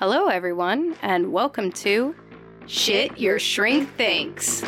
Hello, everyone, and welcome to Shit Your Shrink Thinks.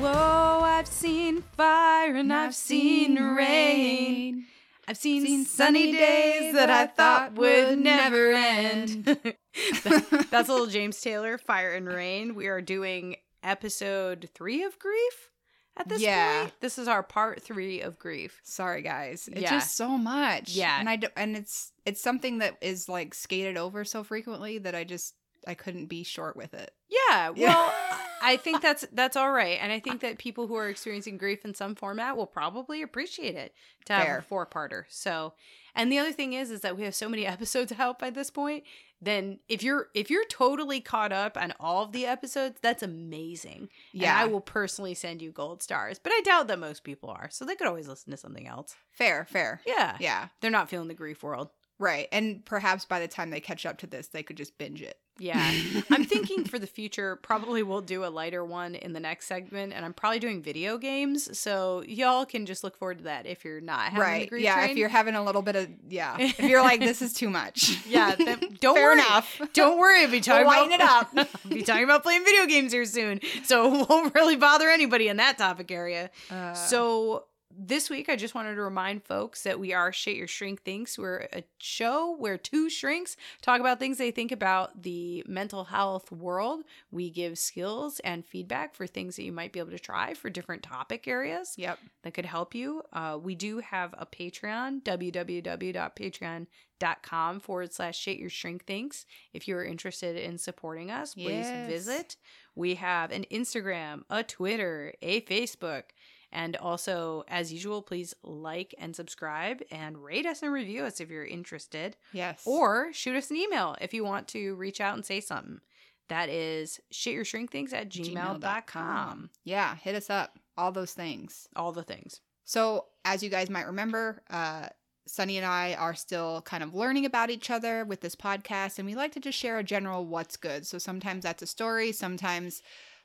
Whoa, I've seen fire and I've seen rain. I've seen, Seen sunny days that I thought would never end. That's a little James Taylor, Fire and Rain. We are doing episode three of Grief at this Yeah. point. This is our part three of Grief. Sorry, guys. It's Yeah. just so much. Yeah. and I do, and it's it's something that is like skated over so frequently that I just I couldn't be short with it. Yeah, Yeah. well, I think that's that's all right, and I think that people who are experiencing grief in some format will probably appreciate it to have Fair. a four parter. So, and the other thing is, is that we have so many episodes out by this point. Then, if you're if you're totally caught up on all of the episodes, that's amazing. Yeah, and I will personally send you gold stars, but I doubt that most people are. So they could always listen to something else. fair, fair. Yeah, Yeah, they're not feeling the grief world. right. And perhaps by the time they catch up to this, they could just binge it. Yeah. I'm thinking for the future, probably we'll do a lighter one in the next segment, and I'm probably doing video games, so y'all can just look forward to that if you're not right. Yeah, train. if you're having a little bit of yeah, if you're like this is too much. yeah, then don't fair worry. enough. Don't worry, I'll be talking We'll about it up. I'll be talking about playing video games here soon, so it won't really bother anybody in that topic area. Uh, So this week, I just wanted to remind folks that we are Shit Your Shrink Thinks. We're a show where two shrinks talk about things they think about the mental health world. We give skills and feedback for things that you might be able to try for different topic areas yep. that could help you. Uh, we do have a Patreon, www.patreon.com forward slash shit your shrink thinks. If you're interested in supporting us, please Yes. visit. We have an Instagram, a Twitter, a Facebook. And also, as usual, please like and subscribe and rate us and review us if you're interested. Yes. Or shoot us an email if you want to reach out and say something. That is shityourshrinkthinks at gmail.com. Yeah, hit us up. All those things. All the things. So, as you guys might remember, uh, Sunny and I are still kind of learning about each other with this podcast, and we like to just share a general what's good. So, sometimes that's a story, sometimes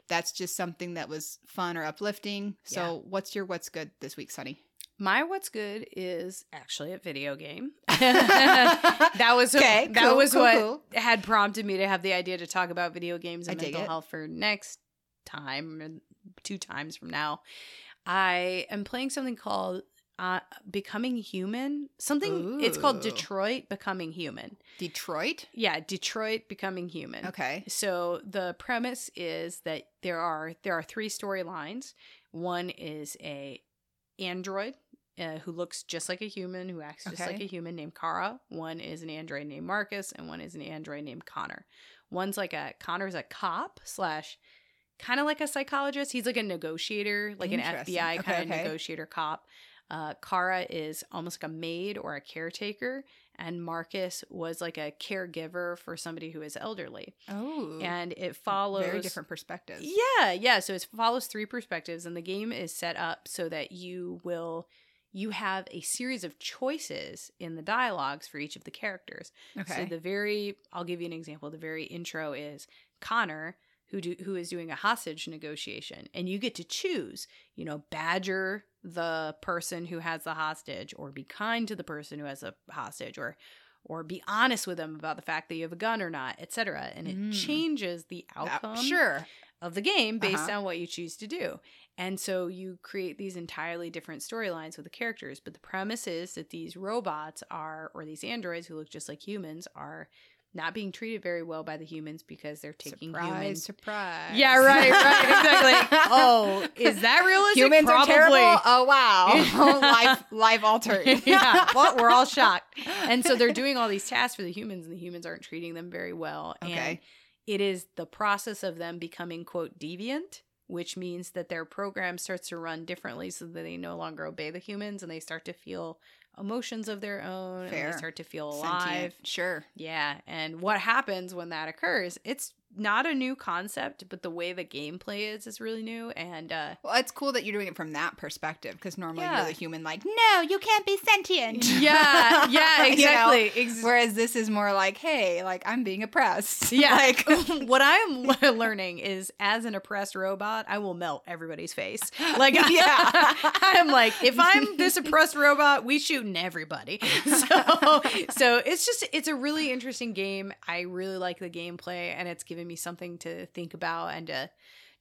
that's just something that was fun or uplifting. So, what's your what's good this week, Sunny? My what's good is actually a video game. that was Okay, that cool, was cool, what cool. had prompted me to have the idea to talk about video games and I mental health for next time two times from now. I am playing something called uh, Becoming Human. Something it's called Detroit Becoming Human. Detroit? Yeah, Detroit Becoming Human. Okay. So the premise is that there are there are three storylines. One is a android uh, who looks just like a human, who acts just like a human, named Kara. One is an android named Marcus, and one is an android named Connor. One's like a Connor's a cop slash kind of like a psychologist. He's like a negotiator, like an. FBI Okay, kind of okay. negotiator cop. Uh, Kara is almost like a maid or a caretaker, and Marcus was like a caregiver for somebody who is elderly. Oh. And it follows very different perspectives. Yeah, yeah. So it follows three perspectives, and the game is set up so that you will you have a series of choices in the dialogues for each of the characters. Okay. So the very I'll give you an example. The very intro is Connor who do, who is doing a hostage negotiation and you get to choose, you know, badger the person who has the hostage or be kind to the person who has a hostage or or be honest with them about the fact that you have a gun or not, etc. And it Mm. changes the Uh, outcome sure. of the game based Uh-huh. on what you choose to do. And so you create these entirely different storylines with the characters. But the premise is that these robots are, or these androids who look just like humans, are not being treated very well by the humans because they're taking surprise, humans. surprise. Yeah, right, right, exactly. oh, is that realistic? Humans Probably. are terrible. Oh wow, life life altered. yeah, well, we're all shocked. And so they're doing all these tasks for the humans, and the humans aren't treating them very well. And Okay. it is the process of them becoming, quote, deviant which means that their program starts to run differently so that they no longer obey the humans and they start to feel emotions of their own and they start to feel Sentient. alive. Sure. Yeah, and what happens when that occurs? It's not a new concept, but the way the gameplay is is really new and uh Well, it's cool that you're doing it from that perspective because normally Yeah. you're the human, like, no, you can't be sentient. yeah, yeah, You know? exactly. Ex- Whereas this is more like, hey, like I'm being oppressed. Yeah. like what I'm learning is as an oppressed robot, I will melt everybody's face. Like, Yeah. I'm like, if I'm this oppressed robot, we shooting everybody. So, so it's just, it's a really interesting game. I really like the gameplay and it's given me something to think about and to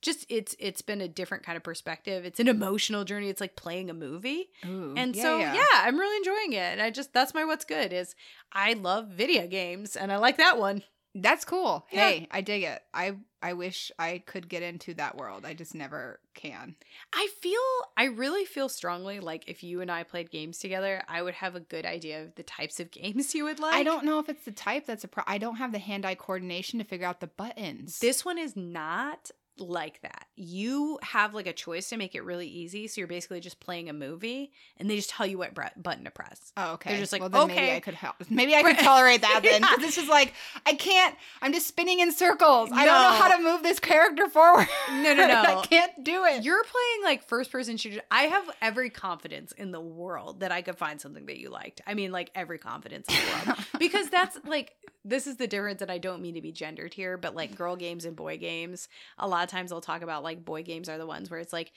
just, it's, it's been a different kind of perspective. It's an emotional journey. It's like playing a movie. Ooh, And yeah, so, yeah. yeah. I'm really enjoying it. And I just, that's my what's good is I love video games and I like that one. That's cool. Yeah. Hey, I dig it. I I wish I could get into that world. I just never can. I feel I really feel strongly like if you and I played games together, I would have a good idea of the types of games you would like. I don't know if it's the type that's a pro- I don't have the hand-eye coordination to figure out the buttons. This one is not like that. You have like a choice to make it really easy. So you're basically just playing a movie and they just tell you what button to press. Oh, okay. They're just like, well, then maybe. I could help. Maybe I could tolerate that then. Yeah. Because this is like, I can't. I'm just spinning in circles. I don't know how to move this character forward. No, no, no. I can't do it. You're playing like first person shooter. I have every confidence in the world that I could find something that you liked. I mean, like every confidence in the world. because that's like this is the difference and i don't mean to be gendered here but like girl games and boy games a lot of times i'll talk about like boy games are the ones where it's like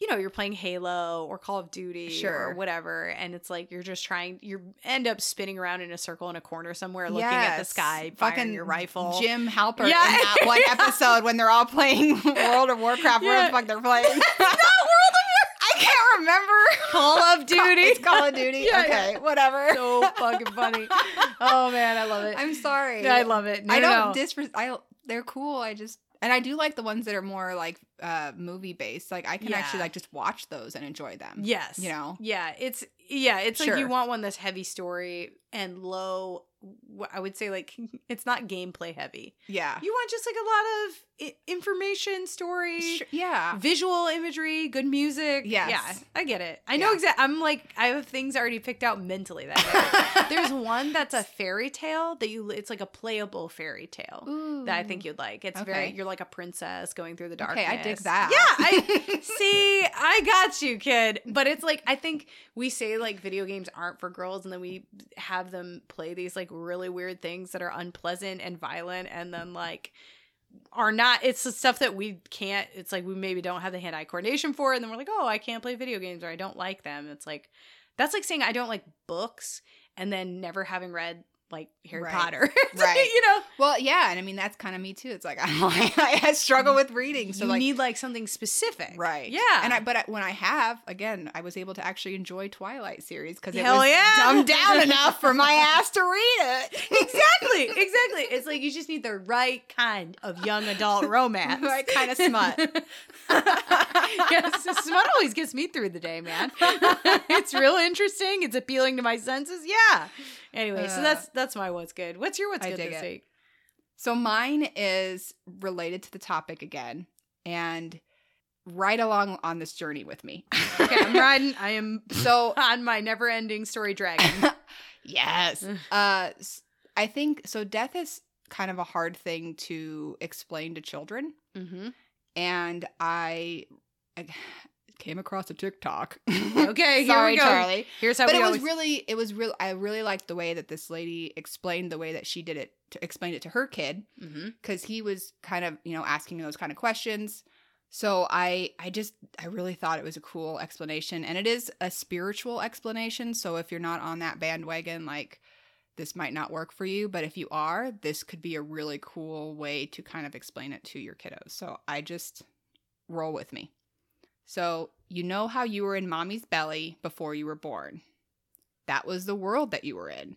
you know you're playing halo or call of duty Sure. or whatever and it's like you're just trying you end up spinning around in a circle in a corner somewhere looking at the Yes. sky firing Fucking your rifle Jim Halpert Yeah. in that one episode when they're all playing World of Warcraft. Where Yeah. the fuck they're playing? Not World of Warcraft. I can't remember. call of duty It's Call of Duty. Yeah, okay, yeah. whatever. so fucking funny oh man i love it I'm sorry. i love it no, I don't no. disres- I they're cool. I just and I do like the ones that are more like uh movie based. Like I can actually like just watch those and enjoy them. Yes. You know. Yeah, it's yeah, it's like you want one that's heavy story and low I would say like it's not gameplay heavy. Yeah. You want just like a lot of information, story, Sure, yeah. visual imagery, good music. Yes. Yeah, I get it. I know Yeah. exactly. I'm like I have things already picked out mentally that. There's one that's a fairy tale that you it's like a playable fairy tale. That I think you'd like. It's very you're like a princess going through the darkness. Okay, I dig that. Yeah, I see. I got you, kid. But it's like I think we say like video games aren't for girls, and then we have them play these like really weird things that are unpleasant and violent, and then like are not. It's the stuff that we can't. It's like we maybe don't have the hand-eye coordination for, and then we're like, oh, I can't play video games or I don't like them. It's like that's like saying I don't like books, and then never having read like Harry Right. Potter. Right. you know. Well, yeah, and I mean that's kind of me too. It's like I'm like I struggle with reading, so you like need like something specific, right, Yeah, And I but I, when I have again, I was able to actually enjoy Twilight series because it Hell was yeah. dumbed down enough for my ass to read it. exactly, exactly. It's like you just need the right kind of young adult romance. Right kind of smut. yes, smut always gets me through the day, man. it's real interesting. It's appealing to my senses. Yeah. Anyway, so Uh, that's that's my what's good. What's your what's I good this it. week? So mine is related to the topic again, and right along on this journey with me. Okay, I'm riding. I am so on my never-ending story dragon. yes, uh, I think so. Death is kind of a hard thing to explain to children, mm-hmm. and I, I came across a TikTok. Okay, here sorry, we go. Charlie. Here's how But we it But it was always. really, it was real. I really liked the way that this lady explained the way that she did it. To explain it to her kid, mm-hmm. because he was kind of you know asking those kind of questions so i i just i really thought it was a cool explanation and it is a spiritual explanation so if you're not on that bandwagon like this might not work for you but if you are this could be a really cool way to kind of explain it to your kiddos so i just roll with me so you know how you were in mommy's belly before you were born that was the world that you were in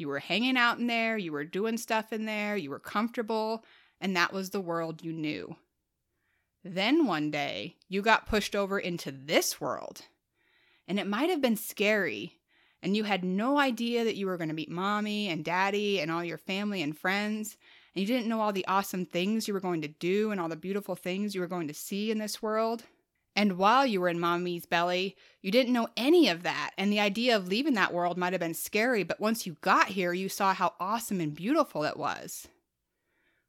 you were hanging out in there, you were doing stuff in there, you were comfortable, and that was the world you knew. Then one day, you got pushed over into this world. And it might have been scary, and you had no idea that you were going to meet mommy and daddy and all your family and friends. and you didn't know all the awesome things you were going to do and all the beautiful things you were going to see in this world. And while you were in mommy's belly, you didn't know any of that. And the idea of leaving that world might have been scary, but once you got here, you saw how awesome and beautiful it was.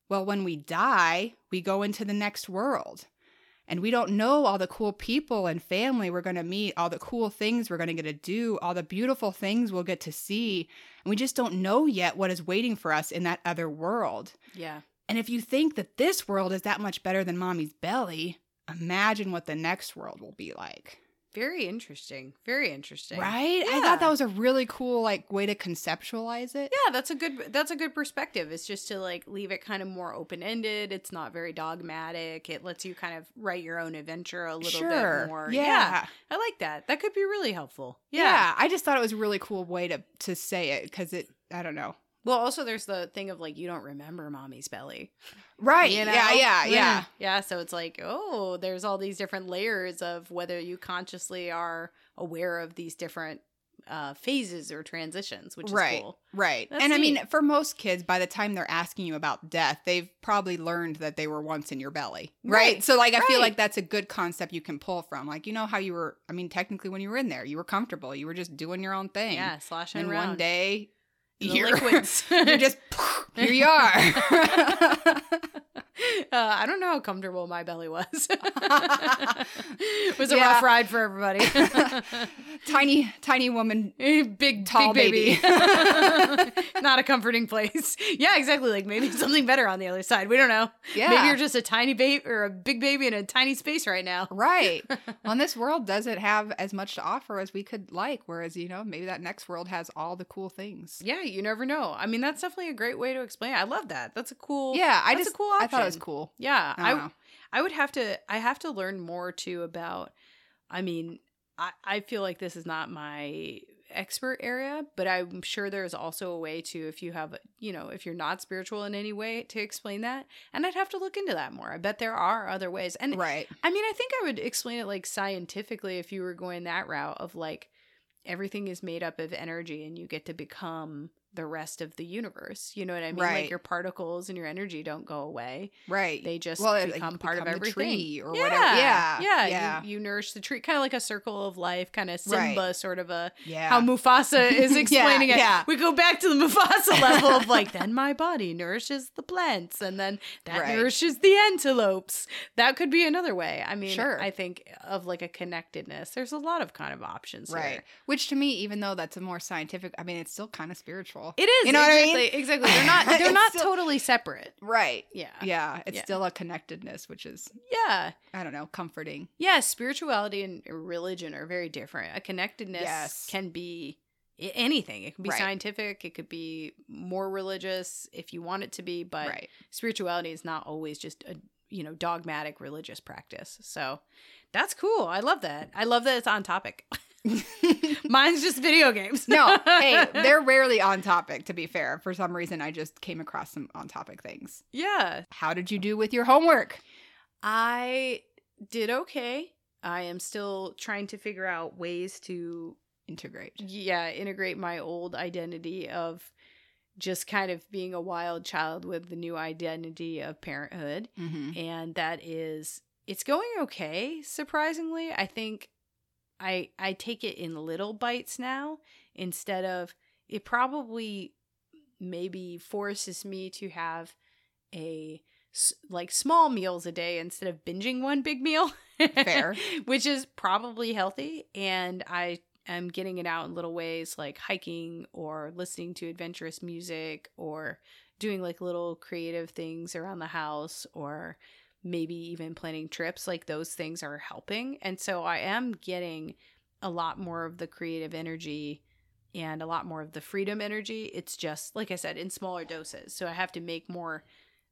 Well, when we die, we go into the next world. And we don't know all the cool people and family we're going to meet, all the cool things we're going to get to do, all the beautiful things we'll get to see. And we just don't know yet what is waiting for us in that other world. Yeah. And if you think that this world is that much better than mommy's belly, imagine what the next world will be like. Very interesting. Very interesting. Right? I thought that was a really cool like way to conceptualize it. Yeah, that's a good that's a good perspective. It's just to like leave it kind of more open ended. It's not very dogmatic. It lets you kind of write your own adventure a little sure. bit more. Yeah. I like that. That could be really helpful. yeah. Yeah. I just thought it was a really cool way to to say it because it I don't know. Well, also there's the thing of like you don't remember mommy's belly. Right. You know? Yeah, yeah, yeah. Yeah, so it's like, oh, there's all these different layers of whether you consciously are aware of these different uh phases or transitions, which is Right. cool. Right. That's and I mean, for most kids, by the time they're asking you about death, they've probably learned that they were once in your belly. Right. Right. So, like, I feel like that's a good concept you can pull from. Like, you know how you were, I mean, technically, when you were in there, you were comfortable. You were just doing your own thing. Yeah, slashing And around. one day, The you're, liquids. you're just, here you are. uh, I don't know how comfortable my belly was. it was a Yeah. rough ride for everybody. tiny, tiny woman. big, Tall big baby. baby. Not a comforting place. Yeah, exactly. Like maybe something better on the other side. We don't know. Yeah. Maybe you're just a tiny baby or a big baby in a tiny space right now. Right. well, this world doesn't have as much to offer as we could like. Whereas, you know, maybe that next world has all the cool things. Yeah, you never know. I mean, that's definitely a great way to explain. It. I love that. That's a cool. Yeah, I that's just a cool I option. thought it was cool. Yeah, I I. I would have to I have to learn more too about I mean, I I feel like this is not my expert area, but I'm sure there's also a way to if you have, you know, if you're not spiritual in any way to explain that. And I'd have to look into that more. I bet there are other ways. And Right. I mean, I think I would explain it like scientifically if you were going that route of like everything is made up of energy and you get to become the rest of the universe. You know what I mean? Right. Like your particles and your energy don't go away. Right. They just Well, become like, part of become everything. tree or yeah, whatever. Yeah. yeah, Yeah. You, you nourish the tree, kind of like a circle of life, kind of Right. Simba, sort of a yeah. how Mufasa is Yeah, explaining it. yeah. We go back to the Mufasa level of like, then my body nourishes the plants, and then that Right. nourishes the antelopes. That could be another way. I mean, Sure. I think of like a connectedness. There's a lot of kind of options, right. here. Which to me, even though that's a more scientific, I mean, it's still kind of spiritual. It is. You know what I mean? exactly, Exactly. They're not. They're not still- totally separate. Right. Yeah. Yeah. It's Yeah. still a connectedness, which is, Yeah. I don't know, comforting. Yeah, spirituality and religion are very different. A connectedness Yes. can be anything. It can be Right. scientific, it could be more religious if you want it to be, but right. spirituality is not always just a, you know, dogmatic religious practice. So that's cool. I love that. I love that it's on topic. Mine's just video games. no, hey, they're rarely on topic, to be fair. For some reason, I just came across some on topic things. yeah. How did you do with your homework? I did okay. I am still trying to figure out ways to Integrate. yeah integrate my old identity of just kind of being a wild child with the new identity of parenthood Mm-hmm. and that is it's going okay surprisingly i think i i take it in little bites now instead of it probably maybe forces me to have a like small meals a day instead of binging one big meal Fair. which is probably healthy and i am getting it out in little ways like hiking or listening to adventurous music or doing like little creative things around the house or maybe even planning trips like those things are helping and so i am getting a lot more of the creative energy and a lot more of the freedom energy it's just like i said in smaller doses so i have to make more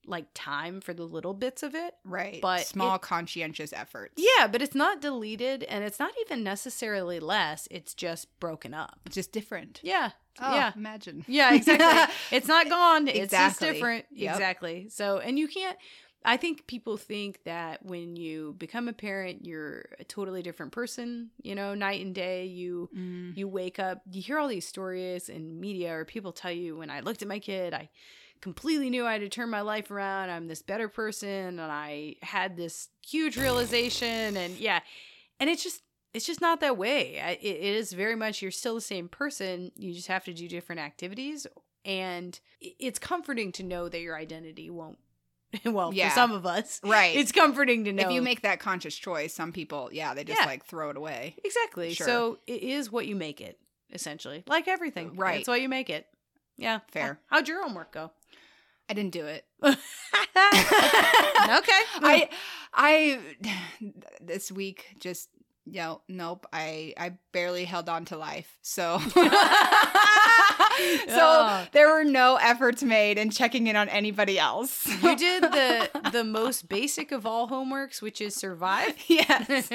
like time for the little bits of it Right. But small it- conscientious efforts. yeah, but it's not deleted and it's not even necessarily less. It's just broken up. It's just different. Yeah. Oh, Yeah. Imagine. Yeah, exactly. it's not gone. It's just different. Yep. Exactly. So, and you can't, I think people think that when you become a parent, you're a totally different person, you know, night and day. You, Mm. you wake up, you hear all these stories in media or people tell you when I looked at my kid, I completely knew I had to turn my life around. I'm this better person and I had this huge realization and yeah. And it's just it's just not that way. I- It, it is very much you're still the same person. You just have to do different activities and it's comforting to know that your identity won't well, Yeah. for some of us, Right. it's comforting to know if you make that conscious choice, some people, yeah, they just Yeah. like throw it away. Exactly. Sure. So it is what you make it, essentially. Like everything. Right. That's why you make it. Yeah. Fair. How'd your homework go? I didn't do it. okay. I I this week just know, nope. I I barely held on to life. So So there were no efforts made in checking in on anybody else. you did the the most basic of all homeworks, which is survive. yes.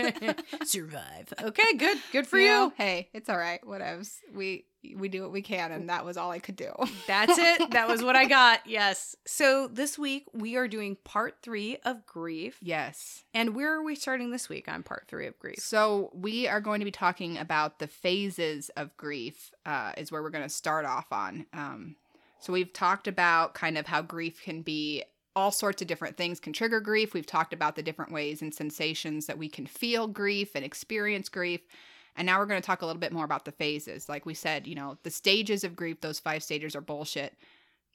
survive. Okay, good. Good for You you. Hey, it's all right. Whatevs. We we do what we can and that was all I could do. That's it. That was what I got. Yes. So this week we are doing part three of grief. Yes. And where are we starting this week on part three of grief? So we are going to be talking about the phases of grief. Uh, is where we're going to start off on. Um, so we've talked about kind of how grief can be all sorts of different things can trigger grief. We've talked about the different ways and sensations that we can feel grief and experience grief. And now we're going to talk a little bit more about the phases. Like we said, you know, the stages of grief, those five stages are bullshit.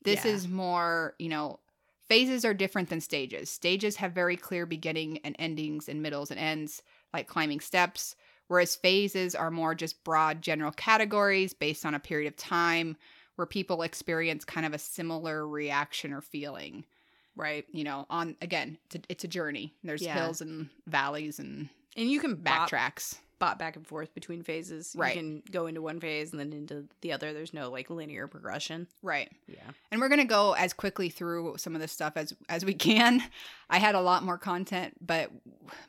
This Yeah. is more, you know, phases are different than stages. Stages have very clear beginning and endings and middles and ends, like climbing steps, whereas phases are more just broad general categories based on a period of time where people experience kind of a similar reaction or feeling. Right. You know, on again, it's a, it's a journey. There's Yeah. hills and valleys and And you can backtracks. bop back and forth between phases. Right. You can go into one phase and then into the other. There's no like linear progression. Right. Yeah. And we're gonna go as quickly through some of this stuff as as we can. I had a lot more content, but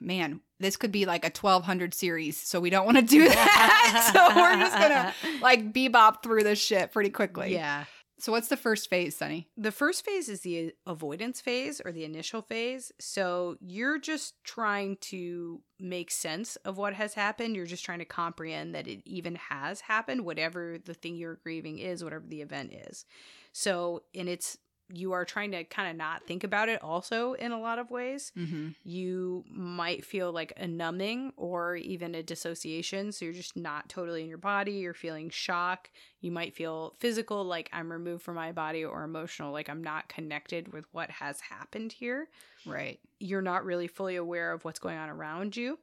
man, this could be like a twelve hundred series, so we don't want to do that. so we're just gonna like bebop through this shit pretty quickly. Yeah. So what's the first phase, Sunny? The first phase is the avoidance phase or the initial phase. So you're just trying to make sense of what has happened. You're just trying to comprehend that it even has happened, whatever the thing you're grieving is, whatever the event is. So, and it's, you are trying to kind of not think about it also in a lot of ways. Mm-hmm. You might feel like a numbing or even a dissociation. So you're just not totally in your body. You're feeling shock. You might feel physical, like I'm removed from my body, or emotional, like I'm not connected with what has happened here. Right. You're not really fully aware of what's going on around you.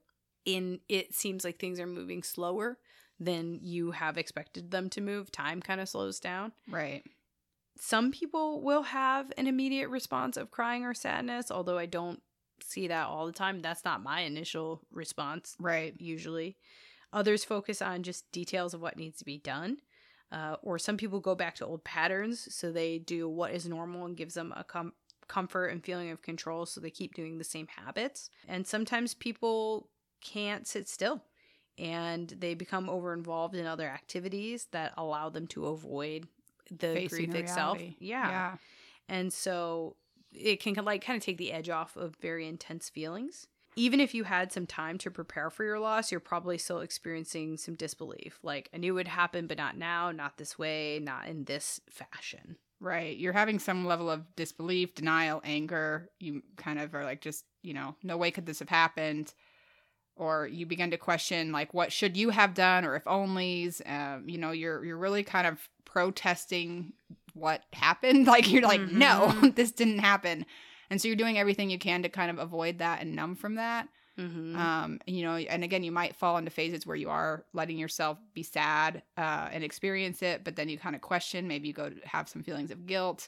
In it seems like things are moving slower than you have expected them to move. Time kind of slows down Right. Some people will have an immediate response of crying or sadness, although I don't see that all the time. That's not my initial response Right. usually. Others focus on just details of what needs to be done. Uh, or some people go back to old patterns, so they do what is normal and gives them a com- comfort and feeling of control, so they keep doing the same habits. And sometimes people can't sit still and they become over involved in other activities that allow them to avoid the Facing grief the itself. Yeah. Yeah. And so it can like kind of take the edge off of very intense feelings. Even if you had some time to prepare for your loss, you're probably still experiencing some disbelief. Like, I knew it would happen, but not now, not this way, not in this fashion. Right. You're having some level of disbelief, denial, anger. You kind of are like, just, you know, no way could this have happened. Or you begin to question, like, what should you have done, or if onlys. Um, you know, you're you're really kind of protesting what happened. Like, you're like, no, Mhm. this didn't happen. And so you're doing everything you can to kind of avoid that and numb from that. Mm-hmm. Um, you know, and again, you might fall into phases where you are letting yourself be sad uh, and experience it, but then you kind of question. Maybe you go to have some feelings of guilt.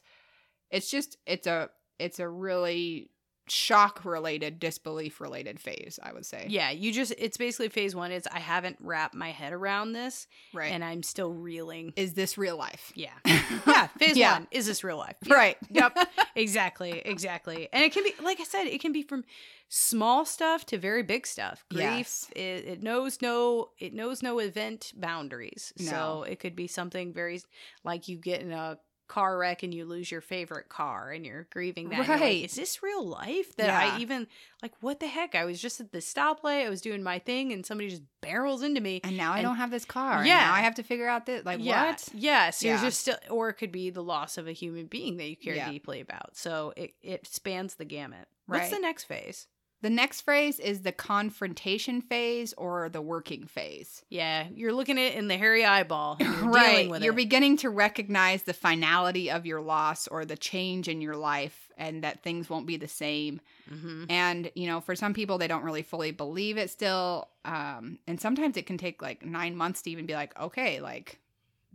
It's just it's a it's a really shock related, disbelief related phase. I would say. yeah, you just, it's basically phase one is I haven't wrapped my head around this Right. and I'm still reeling. is this real life? Yeah. Yeah. Phase Yeah. one is this real life? Right. Yep. exactly. Exactly. And it can be, like I said, it can be from small stuff to very big stuff. Grief, Yes. it, it knows no, it knows no event boundaries. So it could be something very like you get in a car wreck and you lose your favorite car and you're grieving that. You're like, Right. is this real life? That Yeah. I even like what the heck? I was just at the stoplight, I was doing my thing, and somebody just barrels into me. And now I don't have this car. Yeah. I have to figure out this. Like, yeah, what? Yeah. So Yeah. you're just still, or it could be the loss of a human being that you care Yeah. deeply about. So it, it spans the gamut. What's the next phase? The next phrase is the confrontation phase or the working phase. Yeah, you're looking at it in the hairy eyeball. You're right. You're it. beginning to recognize the finality of your loss or the change in your life and that things won't be the same. hmm And, you know, for some people, they don't really fully believe it still. Um, and sometimes it can take like nine months to even be like, okay, like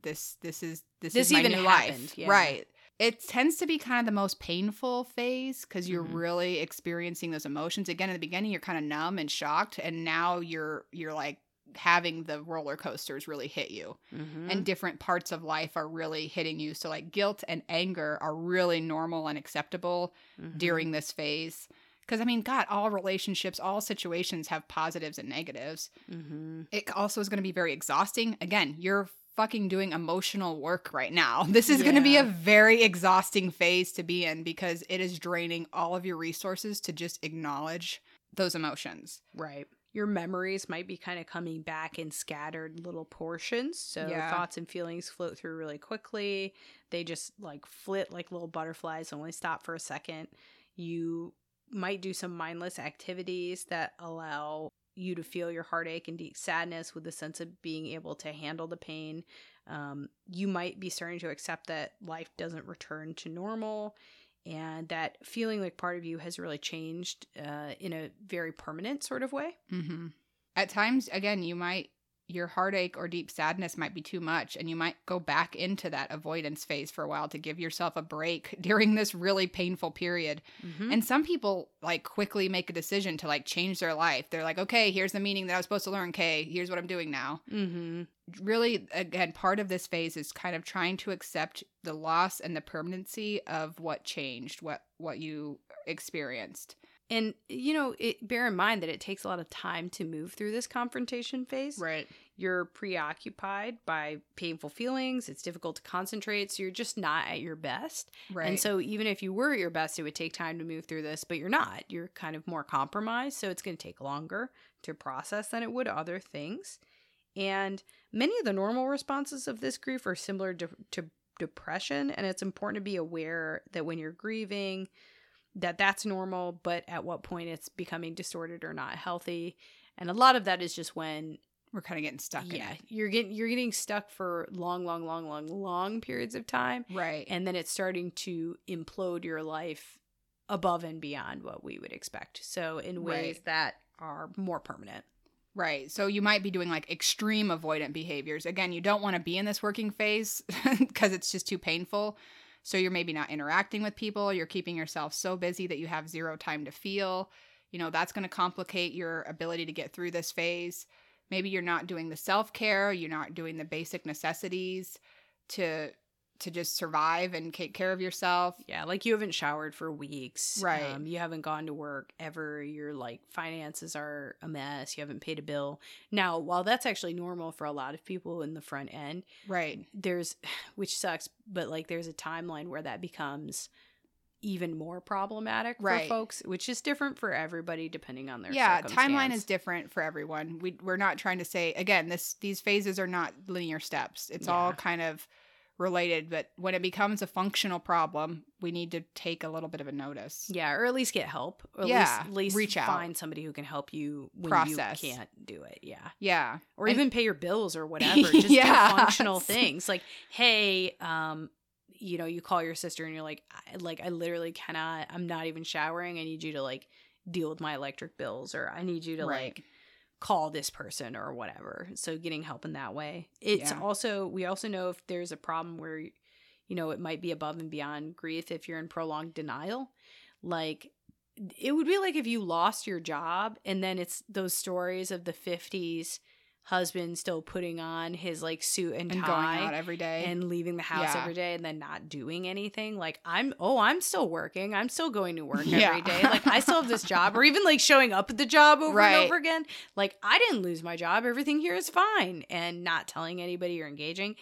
this, this is, this, This is my even new happened, life. yeah. Right. It tends to be kind of the most painful phase because you're Mhm. really experiencing those emotions. Again, in the beginning, you're kind of numb and shocked. And now you're, you're like, having the roller coasters really hit you hmm and different parts of life are really hitting you. So, like, guilt and anger are really normal and acceptable Mm-hmm. during this phase. Because, I mean, God, all relationships, all situations have positives and negatives. hmm It also is going to be very exhausting. Again, you're fucking doing emotional work right now. This is going to be a very exhausting phase to be in because it is draining all of your resources to just acknowledge those emotions. Right. Your memories might be kind of coming back in scattered little portions. So Yeah. thoughts and feelings float through really quickly. They just like flit like little butterflies, and only stop for a second. You might do some mindless activities that allow you to feel your heartache and deep sadness with a sense of being able to handle the pain. Um, you might be starting to accept that life doesn't return to normal and that feeling like part of you has really changed uh, in a very permanent sort of way. hmm At times, again, you might, your heartache or deep sadness might be too much, and you might go back into that avoidance phase for a while to give yourself a break during this really painful period. Mm-hmm. And some people like quickly make a decision to like change their life. They're like, okay, here's the meaning that I was supposed to learn. Okay, here's what I'm doing now. mm-hmm. Really, again, part of this phase is kind of trying to accept the loss and the permanency of what changed, what what you experienced. And you know, it, bear in mind that it takes a lot of time to move through this confrontation phase. Right. You're preoccupied by painful feelings. It's difficult to concentrate, so you're just not at your best. Right. And so, even if you were at your best, it would take time to move through this, but you're not. You're kind of more compromised, so it's going to take longer to process than it would other things. And many of the normal responses of this grief are similar to, to depression, and it's important to be aware that when you're grieving, that that's normal, but at what point it's becoming distorted or not healthy. And a lot of that is just when we're kind of getting stuck yeah, you're getting you're getting stuck for long, long, long, long, long periods of time. Right. and then it's starting to implode your life above and beyond what we would expect. So in ways Right. that are more permanent. Right. So you might be doing like extreme avoidant behaviors. Again, you don't want to be in this working phase because it's just too painful. So you're maybe not interacting with people. You're keeping yourself so busy that you have zero time to feel. You know, that's going to complicate your ability to get through this phase. Maybe you're not doing the self-care, you're not doing the basic necessities to to just survive and take care of yourself. Yeah, like you haven't showered for weeks. Right. Um, you haven't gone to work ever. Your like finances are a mess. You haven't paid a bill. Now, while that's actually normal for a lot of people in the front end, Right. there's which sucks, but like there's a timeline where that becomes even more problematic Right. for folks, which is different for everybody depending on their yeah timeline is different for everyone we, we're not trying to say again this these phases are not linear steps it's all kind of related but when it becomes a functional problem we need to take a little bit of a notice Yeah, or at least get help. Or Yeah, at least, at least reach out. find somebody who can help you when Process. you can't do it. Yeah. yeah Or And- even pay your bills or whatever. Just do functional things. Like, hey, um, you know, you call your sister and you're like, I, like, I literally cannot, I'm not even showering. I need you to like deal with my electric bills or I need you to Right. like call this person or whatever. So getting help in that way. It's Yeah. also, we also know if there's a problem where, you know, it might be above and beyond grief if you're in prolonged denial. Like, it would be like if you lost your job and then it's those stories of the 50s husband still putting on his like suit and, and tie going out every day and leaving the house Yeah. every day and then not doing anything like i'm oh i'm still working i'm still going to work Yeah. every day like i still have this job or even like showing up at the job over Right. and over again like i didn't lose my job everything here is fine and not telling anybody or engaging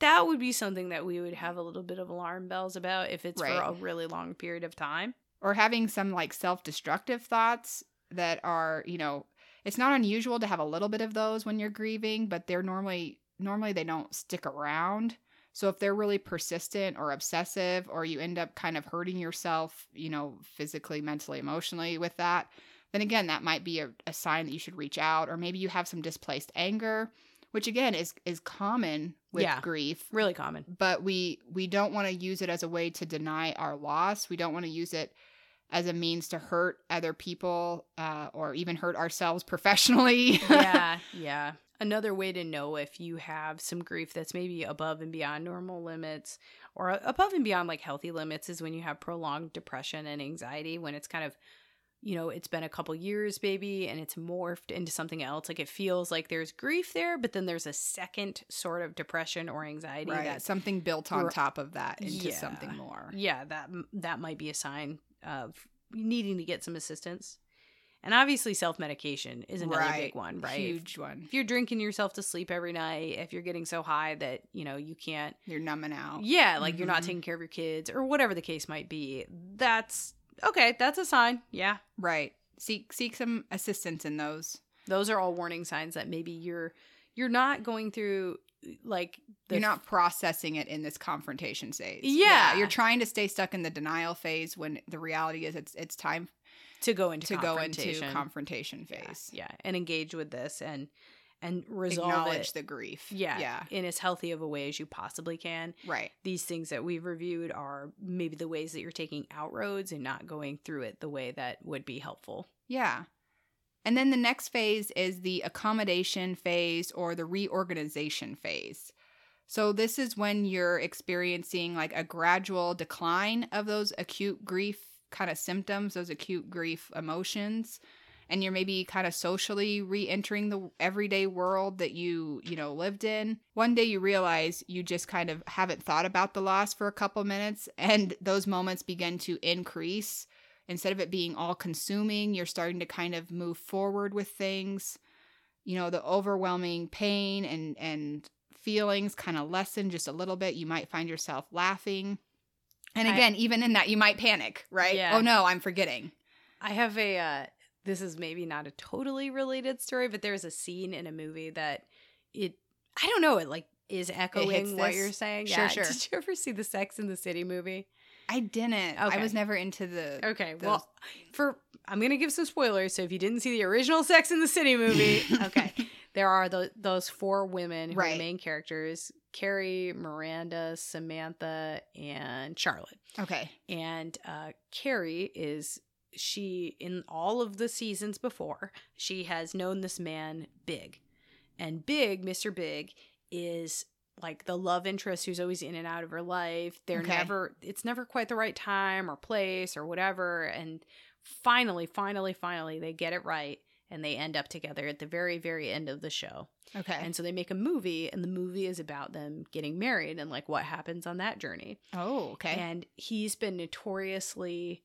that would be something that we would have a little bit of alarm bells about if it's Right. for a really long period of time. or having some like self-destructive thoughts that are you know it's not unusual to have a little bit of those when you're grieving but they're normally normally they don't stick around so if they're really persistent or obsessive or you end up kind of hurting yourself you know physically mentally emotionally with that then again that might be a, a sign that you should reach out or maybe you have some displaced anger which again is is common with Yeah. grief Really common. but we we don't want to use it as a way to deny our loss we don't want to use it as a means to hurt other people uh, or even hurt ourselves professionally yeah, yeah. Another way to know if you have some grief that's maybe above and beyond normal limits or above and beyond like healthy limits is when you have prolonged depression and anxiety, when it's kind of, you know, it's been a couple years, baby, and it's morphed into something else. Like it feels like there's grief there, but then there's a second sort of depression or anxiety right that's something built on top of that into Yeah. something more yeah that that might be a sign of needing to get some assistance. And obviously self-medication is another big one right? Huge one. if you're drinking yourself to sleep every night if you're getting so high that you know you can't you're numbing out. Yeah like you're not Mhm. taking care of your kids or whatever the case might be that's okay that's a sign. Yeah. Right. Seek seek some assistance in those. Those are all warning signs that maybe you're you're not going through like the you're not processing it in this confrontation phase Yeah. you're trying to stay stuck in the denial phase when the reality is it's it's time to go into to go into confrontation. confrontation Yeah, phase yeah and engage with this and and resolve acknowledge it the grief yeah, yeah in as healthy of a way as you possibly can. right These things that we've reviewed are maybe the ways that you're taking out roads and not going through it the way that would be helpful. Yeah. And then the next phase is the accommodation phase or the reorganization phase. So this is when you're experiencing like a gradual decline of those acute grief kind of symptoms, those acute grief emotions, and you're maybe kind of socially re-entering the everyday world that you, you know, lived in. One day you realize you just kind of haven't thought about the loss for a couple minutes and those moments begin to increase instead of it being all consuming, you're starting to kind of move forward with things. You know, the overwhelming pain and and feelings kind of lessen just a little bit. You might find yourself laughing. And I- again, even in that you might panic, right? Yeah. Oh no, I'm forgetting. I have a uh this is maybe not a totally related story, but there's a scene in a movie that it I don't know, it like is echoing what you're saying. Sure, yeah. sure. Did you ever see the Sex in the City movie? I didn't. I was never into the Okay, those- well, for I'm gonna give some spoilers. So if you didn't see the original Sex in the City movie, okay, there are tho- those four women who are the main characters: Carrie, Miranda, Samantha, and Charlotte. Okay. And uh, Carrie is she in all of the seasons before she has known this man Big, and Big, Mister Big, is like the love interest who's always in and out of her life. They're Okay. never it's never quite the right time or place or whatever. And finally, finally, finally, they get it right and they end up together at the very, very end of the show. Okay. And so they make a movie, and the movie is about them getting married and like what happens on that journey. oh, okay. And he's been notoriously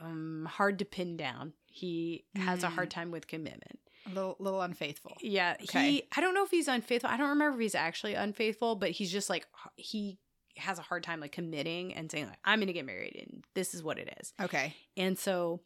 um, hard to pin down. He has a Mm. hard time with commitment. A little little unfaithful. Yeah, Okay. he. I don't know if he's unfaithful. I don't remember if he's actually unfaithful, but he's just like he has a hard time like committing and saying like I'm going to get married and this is what it is. Okay. And so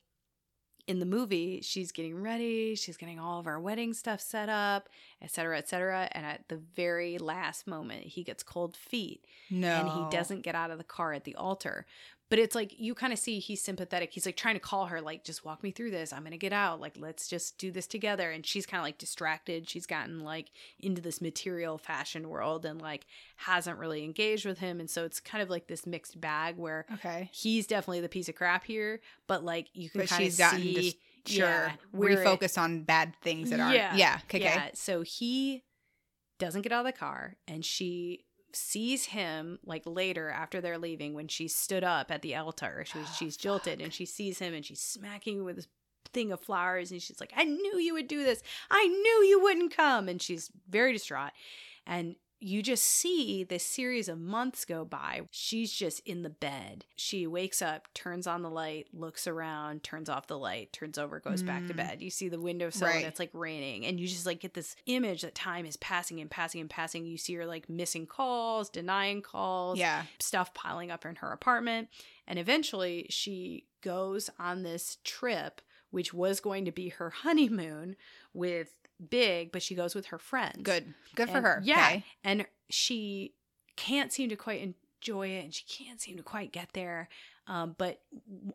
in the movie, she's getting ready, she's getting all of our wedding stuff set up, et cetera, et cetera. And at the very last moment, he gets cold feet No. and he doesn't get out of the car at the altar. But it's like you kind of see he's sympathetic. He's like trying to call her, like, just walk me through this. I'm gonna get out. Like, let's just do this together. And she's kind of like distracted. She's gotten like into this material fashion world and like hasn't really engaged with him. And so it's kind of like this mixed bag where Okay. he's definitely the piece of crap here, but like you can kind of see dis- sure yeah, it- refocus on bad things that aren't. Yeah. Yeah. Okay. yeah, so he doesn't get out of the car and she sees him like later after they're leaving when she stood up at the altar. She was, Oh, she's jilted and she sees him and she's smacking him with this thing of flowers and she's like, I knew you would do this. I knew you wouldn't come. And she's very distraught. And you just see this series of months go by. She's just in the bed. She wakes up, turns on the light, looks around, turns off the light, turns over, goes back to Mm. bed. You see the windowsill Right. and it's like raining. And you just like get this image that time is passing and passing and passing. You see her like missing calls, denying calls, Yeah. stuff piling up in her apartment. And eventually she goes on this trip, which was going to be her honeymoon with Big, but she goes with her friends. Good. Good for her. Yeah. Okay. And she can't seem to quite enjoy it and she can't seem to quite get there. Um, but,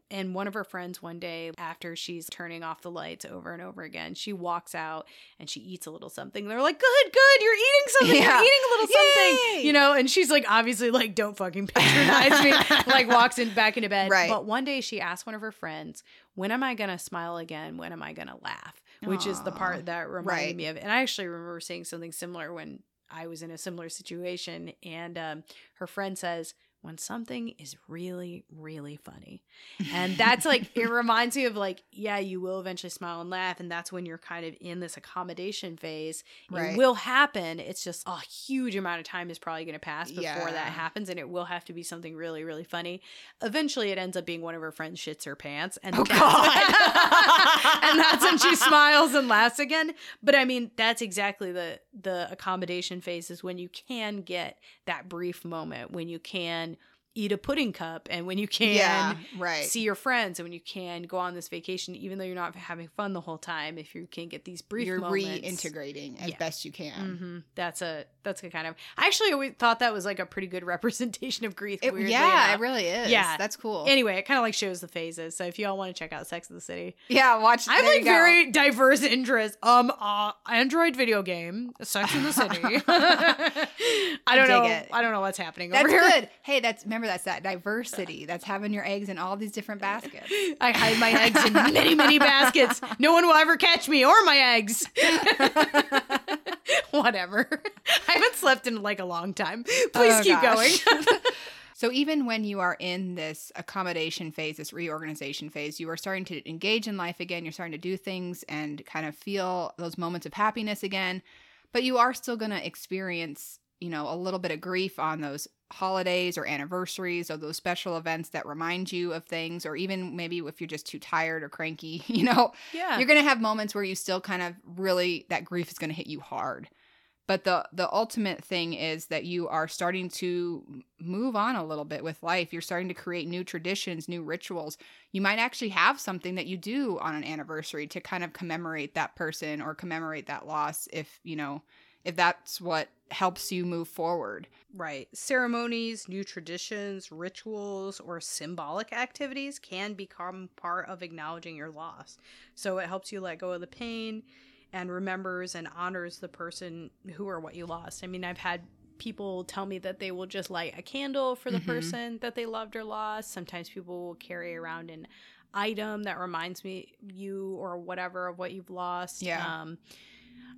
and one of her friends one day, after she's turning off the lights over and over again, she walks out and she eats a little something. They're like, good, good, you're eating something. Yeah. You're eating a little something. Yay. You know, and she's like, obviously, like, don't fucking patronize me. like, walks in back into bed. Right. But one day she asked one of her friends, when am I going to smile again? When am I going to laugh? Which is the part that reminded Right. me of. And I actually remember saying something similar when I was in a similar situation. And um, her friend says, when something is really, really funny. And that's like, it reminds me of like, yeah, you will eventually smile and laugh. And that's when you're kind of in this accommodation phase. Right. It will happen. It's just a huge amount of time is probably going to pass before Yeah. that happens. And it will have to be something really, really funny. Eventually, it ends up being one of her friends shits her pants. And Oh, that's- God. and that's when she smiles and laughs again. But I mean, that's exactly the the accommodation phase is when you can get that brief moment when you can eat a pudding cup and when you can yeah. Right. see your friends and when you can go on this vacation even though you're not having fun the whole time if you can get these brief You're moments reintegrating as Yeah. best you can. hmm That's a that's a kind of. I actually always thought that was like a pretty good representation of grief. It- yeah, enough. it really is. Yeah. That's cool. Anyway, it kind of like shows the phases. So if y'all want to check out Sex of the City, yeah, watch. I have like very diverse interests. Um, uh, Android video game, Sex in the City. I don't Dig know. it. I don't know what's happening That's over here. good. Hey, that's remember that's that diversity. That's having your eggs in all these different baskets. I hide my eggs in many, many baskets. No one will ever catch me or my eggs. Whatever. I haven't slept in like a long time. Please Oh, keep gosh. going. So even when you are in this accommodation phase, this reorganization phase, you are starting to engage in life again. You're starting to do things and kind of feel those moments of happiness again. But you are still going to experience, you know, a little bit of grief on those holidays or anniversaries or those special events that remind you of things or even maybe if you're just too tired or cranky, you know, yeah. you're going to have moments where you still kind of really that grief is going to hit you hard. But the the ultimate thing is that you are starting to move on a little bit with life. You're starting to create new traditions new rituals. You might actually have something that you do on an anniversary to kind of commemorate that person or commemorate that loss if you know if that's what helps you move forward Right. Ceremonies, new traditions, rituals, or symbolic activities can become part of acknowledging your loss. So it helps you let go of the pain and remembers and honors the person who or what you lost. I mean, I've had people tell me that they will just light a candle for the Mhm. person that they loved or lost. Sometimes people will carry around an item that reminds me you or whatever of what you've lost. Yeah. Um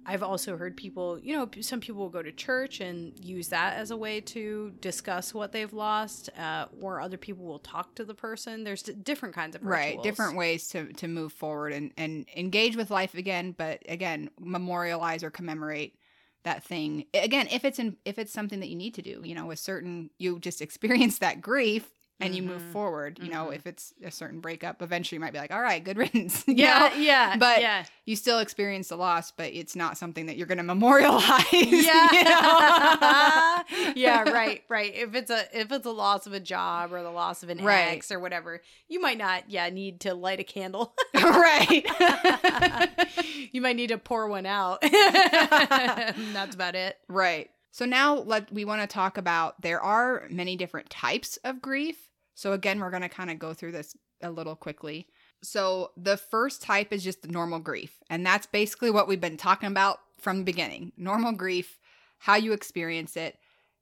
I've also heard people, you know, some people will go to church and use that as a way to discuss what they've lost, uh, or other people will talk to the person. There's d- different kinds of right different ways to to move forward and and engage with life again but again memorialize or commemorate that thing again if it's in if it's something that you need to do you know with certain you just experience that grief and you move Mhm. forward you know Mhm. if it's a certain breakup eventually you might be like all right good riddance Yeah, know? yeah, But- yeah, you still experience the loss but it's not something that you're going to memorialize yeah, you know? yeah. Right, right. If it's a if it's a loss of a job or the loss of an Right. ex or whatever, you might not, yeah, need to light a candle. right you might need to pour one out. That's about it. Right. So now let we want to talk about there are many different types of grief. So again, we're going to kind of go through this a little quickly. So the first type is just the normal grief, and that's basically what we've been talking about from the beginning. Normal grief, how you experience it.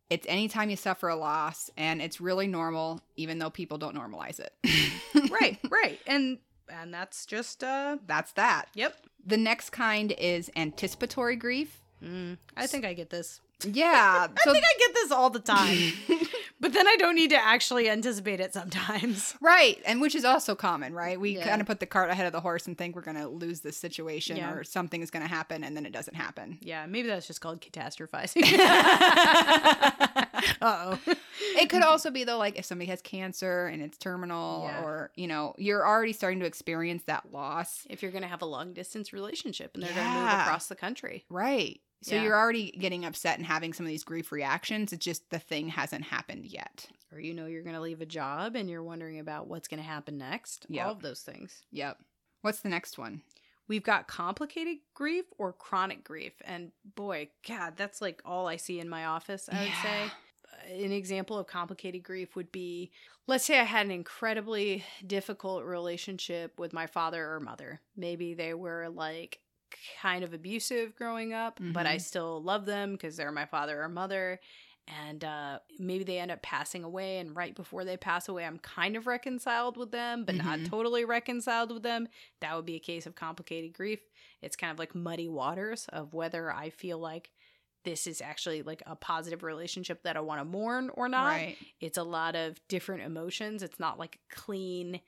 It's anytime you suffer a loss and it's really normal even though people don't normalize it. Right, right. And and that's just uh That's that. yep. The next kind is anticipatory grief. Mm, I think I get this. Yeah. I think I get this all the time. But then I don't need to actually anticipate it sometimes. Right. And which is also common, right? We Yeah. kind of put the cart ahead of the horse and think we're going to lose this situation Yeah. or something is going to happen and then it doesn't happen. Yeah, maybe that's just called catastrophizing. Uh oh. It could also be though like if somebody has cancer and it's terminal Yeah. or, you know, you're already starting to experience that loss. If you're going to have a long distance relationship and they're going to move across the country. Right. So Yeah. you're already getting upset and having some of these grief reactions. It's just the thing hasn't happened yet. Or you know you're going to leave a job and you're wondering about what's going to happen next. Yep. All of those things. Yep. What's the next one? We've got complicated grief or chronic grief. And boy, God, that's like all I see in my office, I would Yeah. say. An example of complicated grief would be let's say I had an incredibly difficult relationship with my father or mother. Maybe they were like kind of abusive growing up, but I Mhm. still love them because they're my father or mother. And uh, maybe they end up passing away, and right before they pass away, I'm kind of reconciled with them, but not Mhm. totally reconciled with them. That would be a case of complicated grief. It's kind of like muddy waters of whether I feel like this is actually like a positive relationship that I want to mourn or not. Right. It's a lot of different emotions. It's not like clean,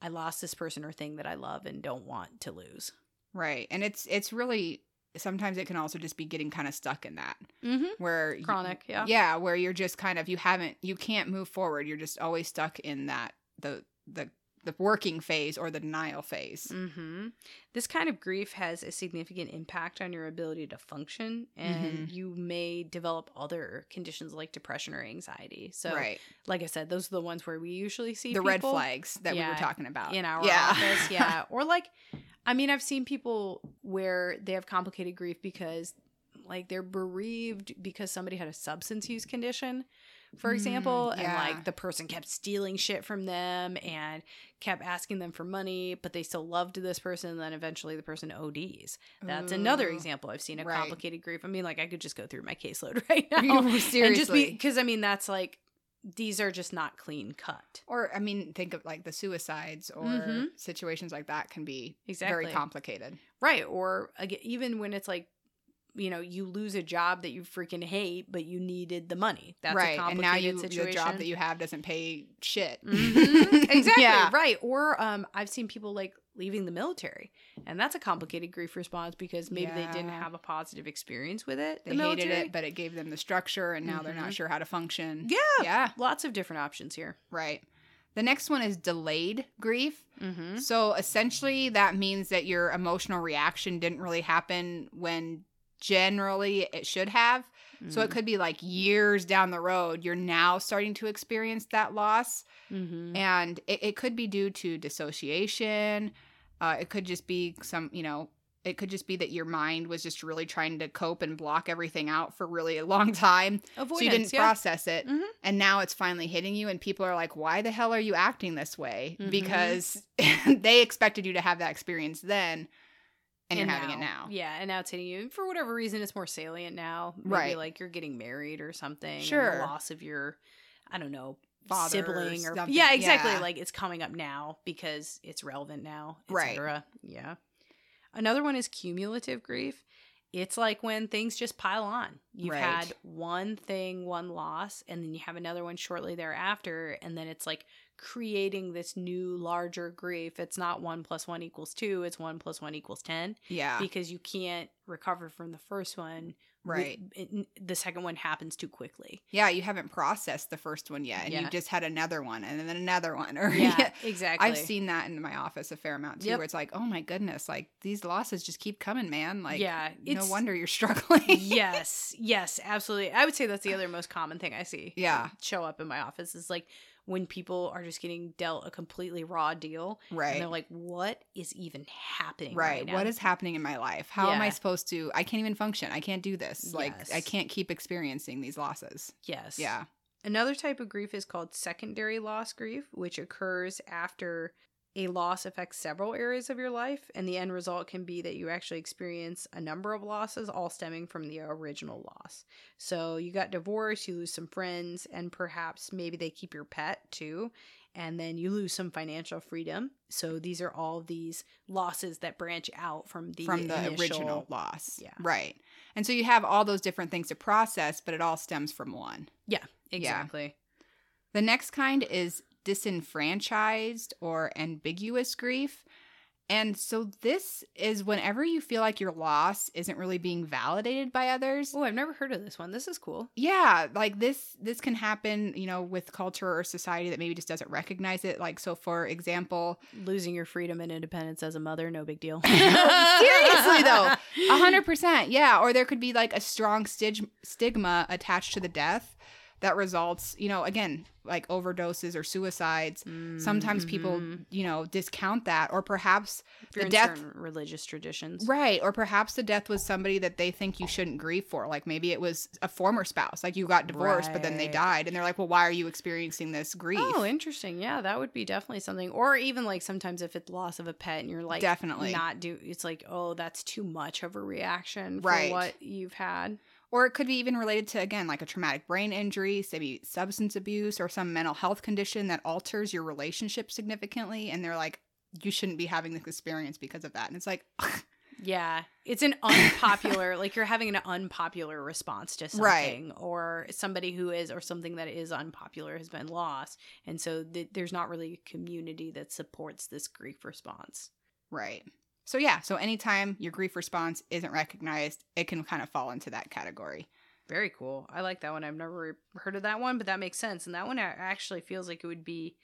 I lost this person or thing that I love and don't want to lose. Right. And it's it's really sometimes it can also just be getting kind of stuck in that Mm-hmm. where you- Chronic, yeah. yeah, where you're just kind of you haven't you can't move forward. You're just always stuck in that the the the working phase or the denial phase. Mm-hmm. This kind of grief has a significant impact on your ability to function, and you may develop other conditions like depression or anxiety. So, right. like I said, those are the ones where we usually see The red flags that we were talking about. in our yeah. office. Yeah, or like, I mean, I've seen people where they have complicated grief because, like, they're bereaved because somebody had a substance use condition, for Mm, example, and like the person kept stealing shit from them and kept asking them for money, but they still loved this person, and then eventually the person ODs. That's another example I've seen a Right. complicated grief. I mean, like, I could just go through my caseload right now. You- And just because I mean that's like these are just not clean cut. Or I mean, think of like the suicides or Mhm. situations like that can be Exactly. very complicated. Right. Or again, even when it's like, you know, you lose a job that you freaking hate, but you needed the money. That's right. a And now you situation. the job that you have doesn't pay shit. Mhm. Exactly. Yeah. Right. Or um, I've seen people like leaving the military, and that's a complicated grief response because maybe they didn't have a positive experience with it. They the hated military. it, but it gave them the structure, and now they're not Mhm. sure how to function. yeah, Yeah. lots of different options here. Right. The next one is delayed grief. Mm-hmm. So essentially, that means that your emotional reaction didn't really happen when generally it should have. So Mm. it could be like years down the road, you're now starting to experience that loss. Mm-hmm. And it, it could be due to dissociation. Uh, it could just be some, you know, it could just be that your mind was just really trying to cope and block everything out for really a long time. Avoidance. so you didn't yeah. process it. Mhm. And now it's finally hitting you, and people are like, why the hell are you acting this way? Mhm. Because they expected you to have that experience then, and, you're having it now. Yeah, and now it's hitting you. For whatever reason, it's more salient now. Maybe Right. like you're getting married or something. Sure. the loss of your, I don't know, Father sibling or something. yeah, exactly. Yeah. Like it's coming up now because it's relevant now, Right. etc. Yeah. Another one is cumulative grief. It's like when things just pile on. You've Right. had one thing, one loss, and then you have another one shortly thereafter, and then it's like creating this new larger grief. It's not one plus one equals two, it's one plus one equals ten Yeah. because you can't recover from the first one. Right. it- the second one happens too quickly. Yeah, you haven't processed the first one yet, and Yeah. you just had another one, and then another one. Or Yeah, exactly. I've seen that in my office a fair amount too, Yep. where it's like, oh my goodness, like these losses just keep coming, man. Like, yeah, no wonder you're struggling. yes, yes, absolutely. I would say that's the other most common thing I see. Yeah. show up in my office is like when people are just getting dealt a completely raw deal, Right. and they're like, "What is even happening?" Right. Right. now?" What is happening in my life? How am I supposed to? I can't even function. I can't do this. Like, I can't keep experiencing these losses. Yes. Yeah. Another type of grief is called secondary loss grief, which occurs after a loss affects several areas of your life, and the end result can be that you actually experience a number of losses, all stemming from the original loss. So you got divorced, you lose some friends, and perhaps maybe they keep your pet too, and then you lose some financial freedom. So these are all these losses that branch out from the From the initial- original loss. Yeah. Right. And so you have all those different things to process, but it all stems from one. Yeah, exactly. The next kind is disenfranchised or ambiguous grief. And so this is whenever you feel like your loss isn't really being validated by others. Oh, I've never heard of this one. This is cool. Yeah, like this this can happen, you know, with culture or society that maybe just doesn't recognize it. Like so for example, Losing your freedom and independence as a mother, no big deal. seriously though, a hundred percent, yeah. Or there could be like a strong stig- stigma attached to the death that results, you know, again, like overdoses or suicides. Sometimes people, Mhm. you know, discount that, or perhaps the death, religious traditions. right? Or perhaps the death was somebody that they think you shouldn't grieve for. Like maybe it was a former spouse, like you got divorced, but then they died, and they're like, well, why are you experiencing this grief? Oh, interesting. Yeah, that would be definitely something. Or even like sometimes if it's loss of a pet and you're like Definitely. not do it's like, oh, that's too much of a reaction for Right. what you've had. Or it could be even related to, again, like a traumatic brain injury, maybe substance abuse or some mental health condition that alters your relationship significantly. And they're like, you shouldn't be having this experience because of that. And it's like, Yeah. It's an unpopular like you're having an unpopular response to Right. something or somebody who is or something that is unpopular has been lost. And so th- there's not really a community that supports this grief response. right. So, yeah. So, anytime your grief response isn't recognized, it can kind of fall into that category. Very cool. I like that one. I've never heard of that one, but that makes sense. And that one actually feels like it would be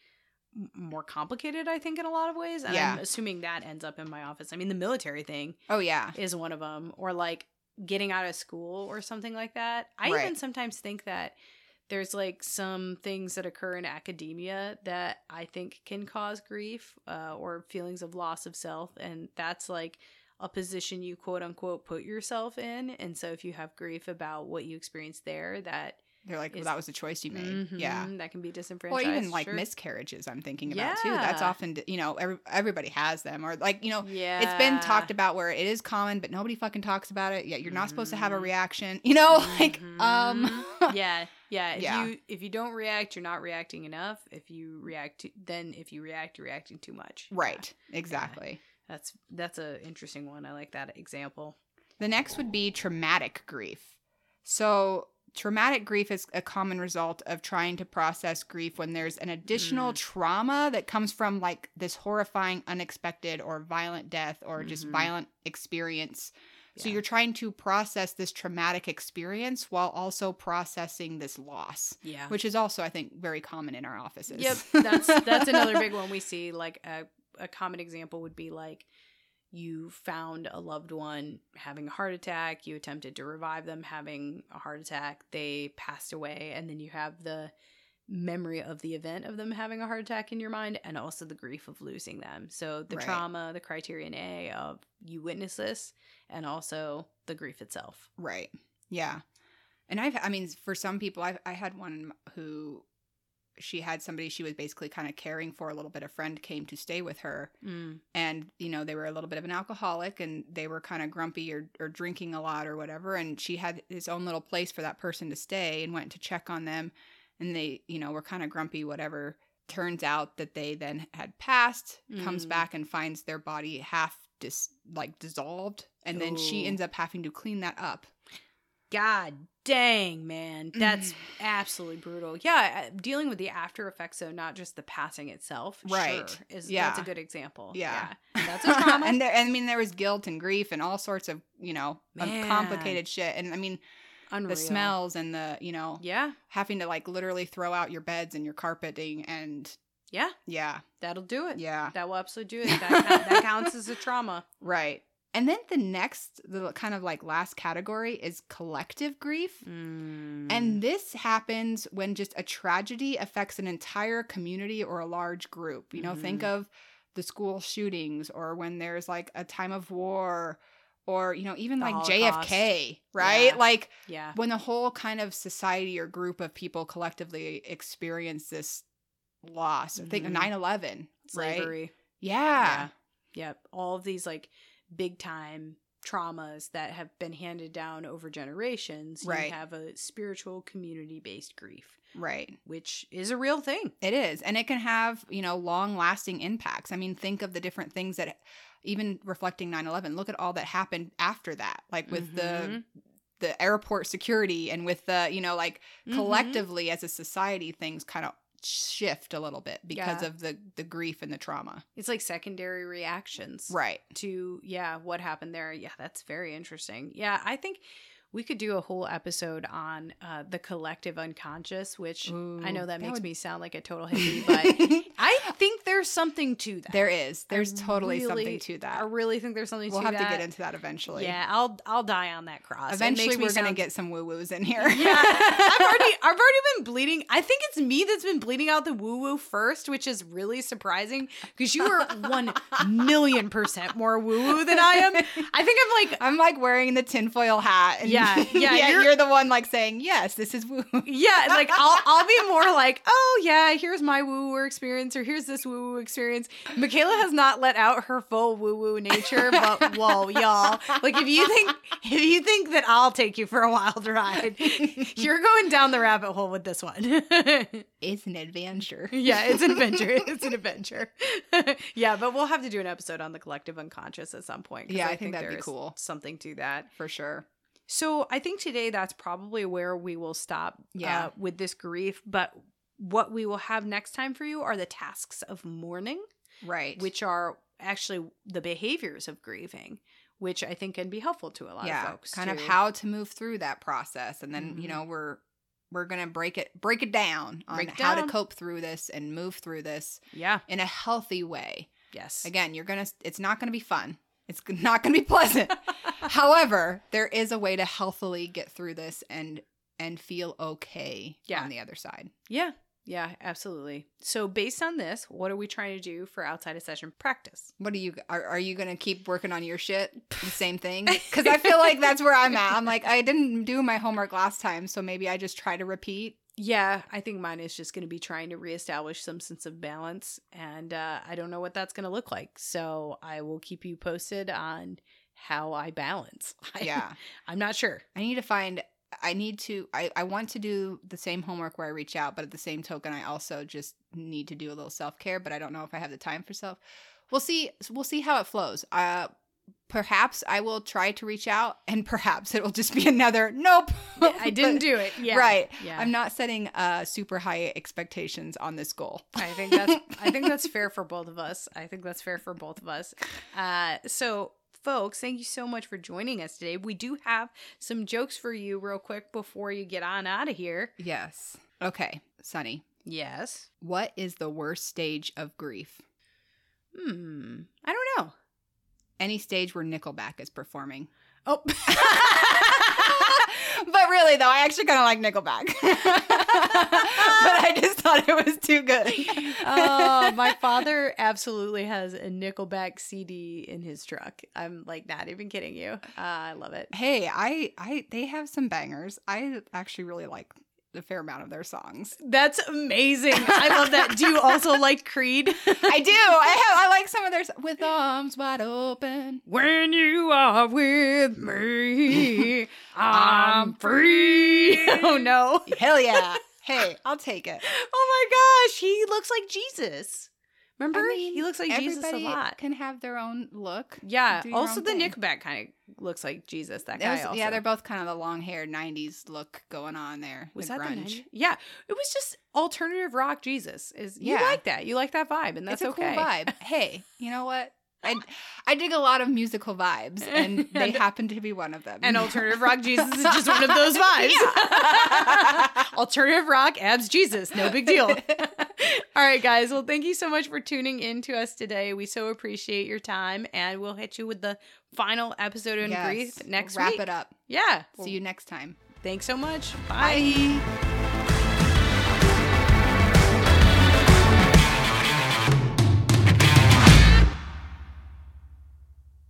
more complicated, I think, in a lot of ways. And Yeah. I'm assuming that ends up in my office. I mean, the military thing Oh, yeah. is one of them, or like getting out of school or something like that. I Right. even sometimes think that there's like some things that occur in academia that I think can cause grief uh, or feelings of loss of self. And that's like a position you quote unquote put yourself in. And so if you have grief about what you experienced there, that They're like, well, that was a choice you made. Yeah. Mhm, that can be disenfranchised. Well, even like sure. miscarriages, I'm thinking about too. That's often, you know, every, everybody has them. Or like, you know, Yeah, it's been talked about where it is common, but nobody fucking talks about it. Yet you're not supposed to have a Mhm. reaction. You know, like, um, Mhm. yeah, yeah. If Yeah. you if you don't react, you're not reacting enough. If you react, to, then if you react, you're reacting too much. Yeah, right, exactly. that's that's a interesting one. I like that example. The next would be traumatic grief. So, traumatic grief is a common result of trying to process grief when there's an additional Mm. trauma that comes from like this horrifying, unexpected, or violent death or just Mhm. violent experience. So, you're trying to process this traumatic experience while also processing this loss, Yeah. which is also, I think, very common in our offices. Yep, that's that's another big one we see. Like a a common example would be like you found a loved one having a heart attack, you attempted to revive them having a heart attack, they passed away, and then you have the memory of the event of them having a heart attack in your mind and also the grief of losing them. So the Right. trauma, the criterion A of you witness this and also the grief itself. Right. Yeah. And I've, I mean, for some people, I've, I had one who she had somebody she was basically kind of caring for a little bit. A friend came to stay with her, Mm. and, you know, they were a little bit of an alcoholic and they were kind of grumpy or, or drinking a lot or whatever. And she had his own little place for that person to stay and went to check on them. And they, you know, were kind of grumpy, whatever. Turns out that they then had passed, comes Mm. back and finds their body half dis- like dissolved. And then she ends up having to clean that up. God dang, man. That's Mm. absolutely brutal. Yeah, dealing with the after effects, so not just the passing itself. Right. Sure, is that's a good example. Yeah. That's a trauma. and there, and I mean, there was guilt and grief and all sorts of, you know, Man. complicated shit. And I mean, Unreal. the smells and the, you know, Yeah. having to like literally throw out your beds and your carpeting and Yeah. yeah, That'll do it. yeah, That will absolutely do it. That, that counts as a trauma. right. And then the next, the kind of like last category is collective grief. Mm. And this happens when just a tragedy affects an entire community or a large group. You know, think Mhm. of the school shootings or when there's like a time of war or, you know, even The like Holocaust. JFK, right? Yeah. Like yeah. when the whole kind of society or group of people collectively experience this loss. Think of Mhm. 9 11, right? Slavery. Yeah. Yep. All of these like big time traumas that have been handed down over generations. Right. You have a spiritual community based grief, Right. which is a real thing. It is. And it can have, you know, long lasting impacts. I mean, think of the different things that even reflecting 9/11, look at all that happened after that. Like with the Mhm. the airport security and with the, you know, like Mhm. collectively as a society things kind of shift a little bit because Yeah. of the the grief and the trauma. It's like secondary reactions. Right. to yeah what happened there yeah that's very interesting yeah i think we could do a whole episode on uh, the collective unconscious which i know that, that makes would- me sound like a total hippie but i think there's something to that There is. There's I totally something to that. i really think there's something to that. We'll have that to get into that eventually. yeah i'll i'll die on that cross Eventually, we're gonna get some woo woos in here. yeah, I've already I've already been bleeding. I think it's me that's been bleeding out the woo woo first, which is really surprising because you are one million percent more woo woo than I am. I think I'm like I'm like wearing the tinfoil hat. And Yeah, yeah, you're, you're- the one like saying, yes, this is woo. yeah, like I'll I'll be more like, oh yeah, here's my woo woo experience, or here's this woo woo experience. Michaela has not let out her full woo woo nature, but whoa, y'all, like if you think if you think that I'll take you for a wild ride, you're going down the rabbit hole with this one. It's an adventure. yeah, it's an adventure. It's an adventure. yeah, but we'll have to do an episode on the collective unconscious at some point. Yeah, I think that'd be cool. Something to that. For sure. So I think today that's probably where we will stop Yeah. uh, with this grief. But what we will have next time for you are the tasks of mourning, Right. which are actually the behaviors of grieving, which I think can be helpful to a lot yeah, of folks. kind of how to move through that process, and then Mhm. you know we're we're gonna break it break it down on Break it how to cope through this and move through this Yeah. in a healthy way. Yes. Again, you're gonna it's not gonna be fun. It's not gonna be pleasant. However, there is a way to healthily get through this and and feel okay Yeah. on the other side. Yeah. Yeah, absolutely. So based on this, what are we trying to do for outside of session practice? What are you are, are you gonna keep working on your shit? The same thing? Because I feel like that's where I'm at. I'm like I didn't do my homework last time, so maybe I just try to repeat. Yeah, I think mine is just going to be trying to reestablish some sense of balance. And uh, I don't know what that's going to look like. So I will keep you posted on how I balance. I- Yeah. I'm not sure. I need to find I need to I, I want to do the same homework where I reach out, but at the same token I also just need to do a little self-care, but I don't know if I have the time for self. We'll see we'll see how it flows. Uh perhaps I will try to reach out and perhaps it will just be another nope. I didn't do it. Yeah. Right. Yeah. I'm not setting uh super high expectations on this goal. I think that's I think that's fair for both of us. I think that's fair for both of us. Uh, so, folks, thank you so much for joining us today. We do have some jokes for you, real quick, before you get on out of here. Yes. Okay, Sunny. Yes. What is the worst stage of grief? Hmm. I don't know. Any stage where Nickelback is performing. Oh. but really, though, I actually kind of like Nickelback. but I just thought it was too good. oh, my father absolutely has a Nickelback CD in his truck. I'm like not even kidding you. Uh, I love it. Hey, I, I, they have some bangers. I actually really like a fair amount of their songs. That's amazing. I love that. Do you also like Creed? I do. I have. I like some of their with arms wide open. When you are with me, I'm free. Oh no. Hell yeah. hey, I'll take it. Oh my gosh, he looks like Jesus. Remember? I mean, he looks like Jesus a lot. Can have their own look. Yeah. Also, the thing. Nickelback kind of looks like Jesus. That guy. was- also. yeah, they're both kind of the long haired '90s look going on there. Was the that the grunge? 90s? Yeah, it was just alternative rock Jesus. Is Yeah. you like that? You like that vibe, and that's it's a okay. cool vibe. Hey, you know what? I I dig a lot of musical vibes, and they happen to be one of them. And alternative rock Jesus is just one of those vibes. alternative rock adds Jesus. No big deal. All right, guys. Well, thank you so much for tuning in to us today. We so appreciate your time, and we'll hit you with the final episode in Yes. Next Wrap week. it up. Yeah. See you next time. Thanks so much. Bye. Bye.